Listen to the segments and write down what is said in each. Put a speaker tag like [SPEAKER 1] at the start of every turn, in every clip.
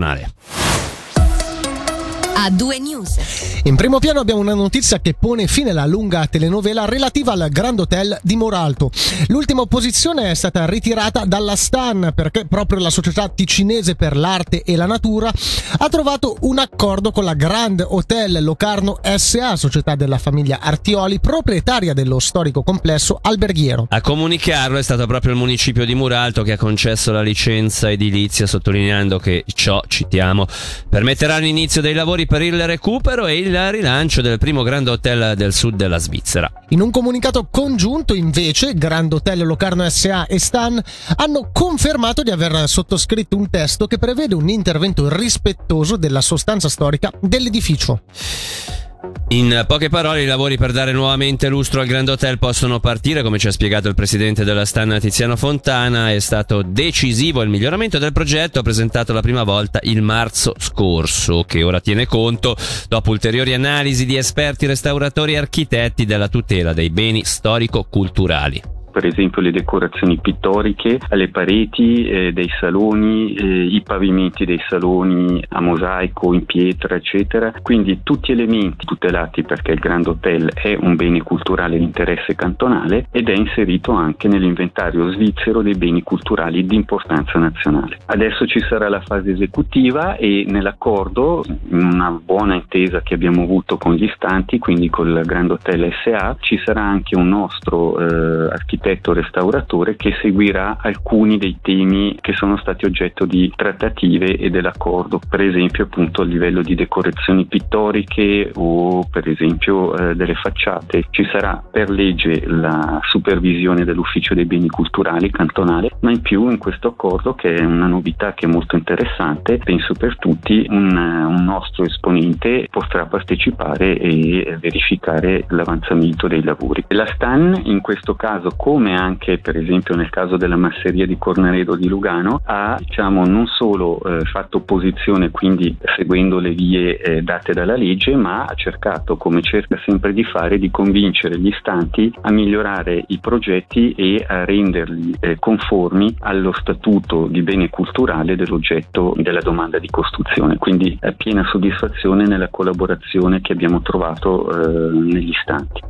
[SPEAKER 1] Nadie. A due news.
[SPEAKER 2] In primo piano abbiamo una notizia che pone fine alla lunga telenovela relativa al Grand Hotel di Moralto. L'ultima opposizione è stata ritirata dalla Stan perché proprio la società ticinese per l'arte e la natura ha trovato un accordo con la Grand Hotel Locarno SA, società della famiglia Artioli, proprietaria dello storico complesso alberghiero.
[SPEAKER 3] A comunicarlo è stato proprio il municipio di Muralto che ha concesso la licenza edilizia sottolineando che ciò, citiamo, permetterà l'inizio dei lavori per il recupero e il rilancio del primo Grand Hotel del sud della Svizzera.
[SPEAKER 2] In un comunicato congiunto, invece, Grand Hotel Locarno SA e Stan hanno confermato di aver sottoscritto un testo che prevede un intervento rispettoso della sostanza storica dell'edificio.
[SPEAKER 3] In poche parole, i lavori per dare nuovamente lustro al Grand Hotel possono partire, come ci ha spiegato il presidente della Stan Tiziano Fontana. È stato decisivo il miglioramento del progetto presentato la prima volta il marzo scorso, che ora tiene conto, dopo ulteriori analisi di esperti, restauratori e architetti, della tutela dei beni storico-culturali
[SPEAKER 4] per esempio le decorazioni pittoriche, le pareti eh, dei saloni, eh, i pavimenti dei saloni a mosaico, in pietra, eccetera. Quindi tutti elementi tutelati perché il Grand Hotel è un bene culturale di interesse cantonale ed è inserito anche nell'inventario svizzero dei beni culturali di importanza nazionale. Adesso ci sarà la fase esecutiva e nell'accordo, in una buona intesa che abbiamo avuto con gli istanti, quindi col Grand Hotel SA, ci sarà anche un nostro eh, architetto architetto restauratore che seguirà alcuni dei temi che sono stati oggetto di trattative e dell'accordo, per esempio appunto a livello di decorazioni pittoriche o per esempio eh, delle facciate. Ci sarà per legge la supervisione dell'ufficio dei beni culturali cantonale, ma in più in questo accordo che è una novità che è molto interessante, penso per tutti, un, un nostro esponente potrà partecipare e verificare l'avanzamento dei lavori. La STAN in questo caso come anche per esempio nel caso della masseria di Cornaredo di Lugano, ha diciamo, non solo eh, fatto opposizione, quindi seguendo le vie eh, date dalla legge, ma ha cercato, come cerca sempre di fare, di convincere gli istanti a migliorare i progetti e a renderli eh, conformi allo statuto di bene culturale dell'oggetto della domanda di costruzione. Quindi piena soddisfazione nella collaborazione che abbiamo trovato eh, negli istanti.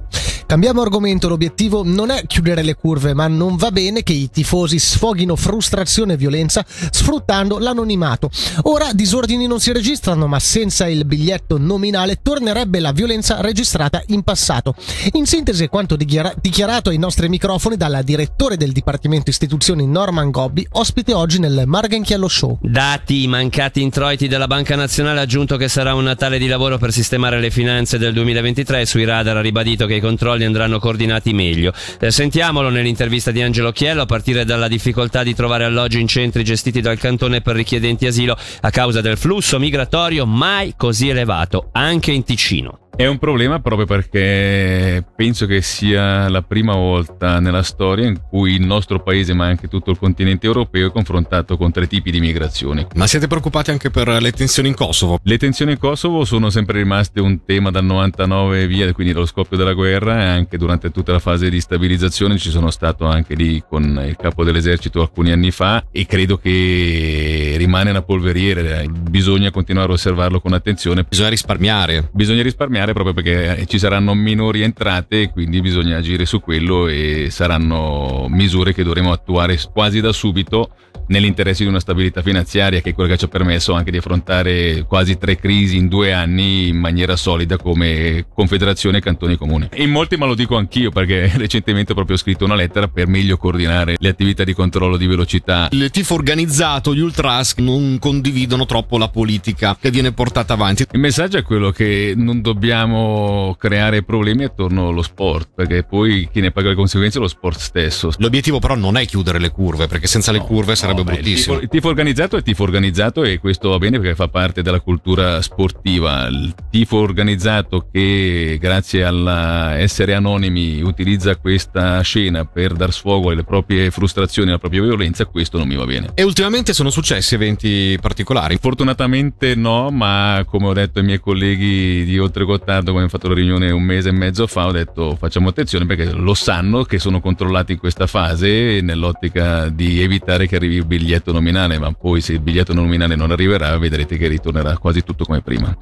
[SPEAKER 2] Cambiamo argomento, l'obiettivo non è chiudere le curve, ma non va bene che i tifosi sfoghino frustrazione e violenza sfruttando l'anonimato. Ora disordini non si registrano, ma senza il biglietto nominale tornerebbe la violenza registrata in passato. In sintesi quanto dichiara- dichiarato ai nostri microfoni dal direttore del Dipartimento Istituzioni Norman Gobbi, ospite oggi nel Margenchiello Show.
[SPEAKER 3] Dati, mancati introiti della Banca Nazionale ha aggiunto che sarà un Natale di lavoro per sistemare le finanze del 2023 sui radar ha ribadito che i controlli controlli andranno coordinati meglio. Eh, sentiamolo nell'intervista di Angelo Chiello a partire dalla difficoltà di trovare alloggi in centri gestiti dal cantone per richiedenti asilo a causa del flusso migratorio mai così elevato, anche in Ticino.
[SPEAKER 5] È un problema proprio perché penso che sia la prima volta nella storia in cui il nostro paese, ma anche tutto il continente europeo, è confrontato con tre tipi di migrazioni.
[SPEAKER 6] Ma siete preoccupati anche per le tensioni in Kosovo?
[SPEAKER 5] Le tensioni in Kosovo sono sempre rimaste un tema dal 99 via, quindi dallo scoppio della guerra e anche durante tutta la fase di stabilizzazione ci sono stato anche lì con il capo dell'esercito alcuni anni fa e credo che rimane una polveriera, bisogna continuare a osservarlo con attenzione.
[SPEAKER 6] Bisogna risparmiare.
[SPEAKER 5] Bisogna risparmiare fare proprio perché ci saranno minori entrate e quindi bisogna agire su quello e saranno misure che dovremo attuare quasi da subito nell'interesse di una stabilità finanziaria che è quello che ci ha permesso anche di affrontare quasi tre crisi in due anni in maniera solida come Confederazione e Cantoni Comuni. In molti ma lo dico anch'io perché recentemente ho proprio scritto una lettera per meglio coordinare le attività di controllo di velocità.
[SPEAKER 6] Il tifo organizzato, gli ultras non condividono troppo la politica che viene portata avanti.
[SPEAKER 5] Il messaggio è quello che non dobbiamo dobbiamo creare problemi attorno allo sport, perché poi chi ne paga le conseguenze è lo sport stesso.
[SPEAKER 6] L'obiettivo però non è chiudere le curve, perché senza no, le curve sarebbe no, bruttissimo.
[SPEAKER 5] Il, tifo, il tifo organizzato è tifo organizzato e questo va bene perché fa parte della cultura sportiva. Il tifo organizzato che grazie all'essere anonimi utilizza questa scena per dar sfogo alle proprie frustrazioni, alla propria violenza, questo non mi va bene.
[SPEAKER 6] E ultimamente sono successi eventi particolari?
[SPEAKER 5] Fortunatamente no, ma come ho detto ai miei colleghi di oltre 4 ritardo come abbiamo fatto la riunione un mese e mezzo fa, ho detto facciamo attenzione perché lo sanno che sono controllati in questa fase nell'ottica di evitare che arrivi il biglietto nominale, ma poi se il biglietto nominale non arriverà vedrete che ritornerà quasi tutto come prima.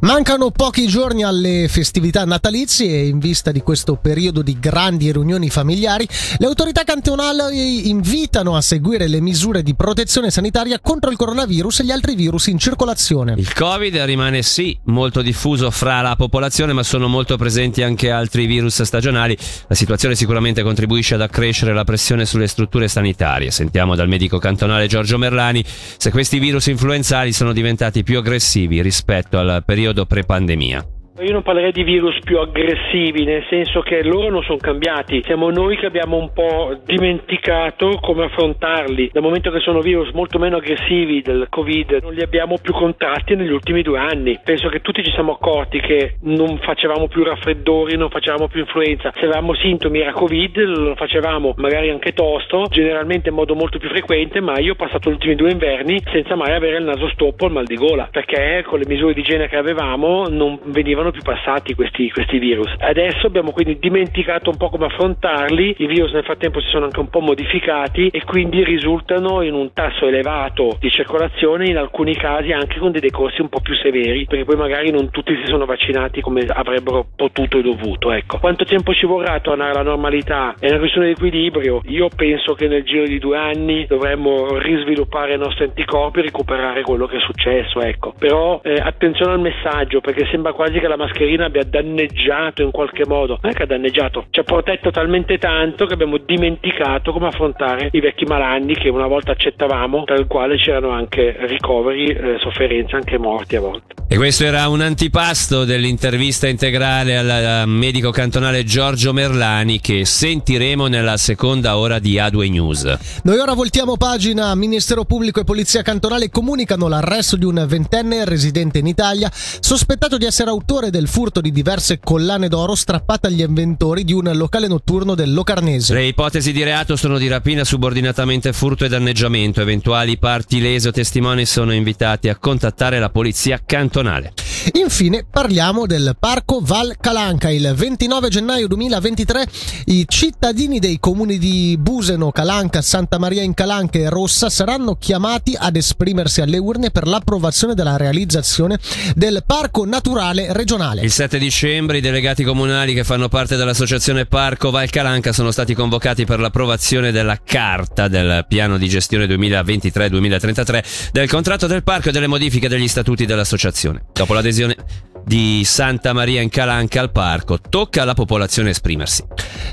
[SPEAKER 2] Mancano pochi giorni alle festività natalizie e in vista di questo periodo di grandi riunioni familiari, le autorità cantonali invitano a seguire le misure di protezione sanitaria contro il coronavirus e gli altri virus in circolazione.
[SPEAKER 3] Il Covid rimane sì molto diffuso fra la popolazione, ma sono molto presenti anche altri virus stagionali. La situazione sicuramente contribuisce ad accrescere la pressione sulle strutture sanitarie. Sentiamo dal medico cantonale Giorgio Merlani se questi virus influenzali sono diventati più aggressivi rispetto al periodo pre-pandemia.
[SPEAKER 7] Io non parlerei di virus più aggressivi, nel senso che loro non sono cambiati, siamo noi che abbiamo un po' dimenticato come affrontarli. Dal momento che sono virus molto meno aggressivi del Covid, non li abbiamo più contratti negli ultimi due anni. Penso che tutti ci siamo accorti che non facevamo più raffreddori, non facevamo più influenza. Se avevamo sintomi era Covid, lo facevamo magari anche tosto, generalmente in modo molto più frequente, ma io ho passato gli ultimi due inverni senza mai avere il naso stoppo o il mal di gola, perché con le misure di igiene che avevamo non venivano più passati questi, questi, virus. Adesso abbiamo quindi dimenticato un po' come affrontarli, i virus nel frattempo si sono anche un po' modificati e quindi risultano in un tasso elevato di circolazione, in alcuni casi anche con dei decorsi un po' più severi, perché poi magari non tutti si sono vaccinati come avrebbero potuto e dovuto. Ecco. Quanto tempo ci vorrà tornare alla normalità? È una questione di equilibrio. Io penso che nel giro di due anni dovremmo risviluppare i nostri anticorpi e recuperare quello che è successo. Ecco. Però eh, attenzione al messaggio, perché sembra quasi che la mascherina abbia danneggiato in qualche modo. Non è che ha danneggiato, ci ha protetto talmente tanto che abbiamo dimenticato come affrontare i vecchi malanni che una volta accettavamo, tra il quale c'erano anche ricoveri, eh, sofferenze, anche morti a volte.
[SPEAKER 3] E questo era un antipasto dell'intervista integrale al medico cantonale Giorgio Merlani che sentiremo nella seconda ora di A2 News.
[SPEAKER 2] Noi ora voltiamo pagina. Ministero Pubblico e Polizia Cantonale comunicano l'arresto di un ventenne residente in Italia sospettato di essere autore del furto di diverse collane d'oro strappate agli inventori di un locale notturno del Locarnese.
[SPEAKER 3] Le ipotesi di reato sono di rapina subordinatamente furto e danneggiamento. Eventuali parti lese o testimoni sono invitati a contattare la polizia cantonale.
[SPEAKER 2] Infine parliamo del Parco Val Calanca. Il 29 gennaio 2023 i cittadini dei comuni di Buseno, Calanca, Santa Maria in Calanca e Rossa saranno chiamati ad esprimersi alle urne per l'approvazione della realizzazione del Parco Naturale Regionale.
[SPEAKER 3] Il 7 dicembre i delegati comunali che fanno parte dell'associazione Parco Val Calanca sono stati convocati per l'approvazione della carta del piano di gestione 2023-2033 del contratto del parco e delle modifiche degli statuti dell'associazione. Dopo l'adesione di Santa Maria in Calanca al parco, tocca alla popolazione esprimersi.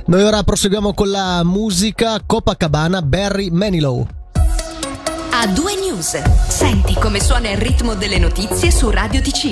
[SPEAKER 2] Noi ora proseguiamo con la musica Copacabana Barry Manilow.
[SPEAKER 1] A due news. Senti come suona il ritmo delle notizie su Radio TC.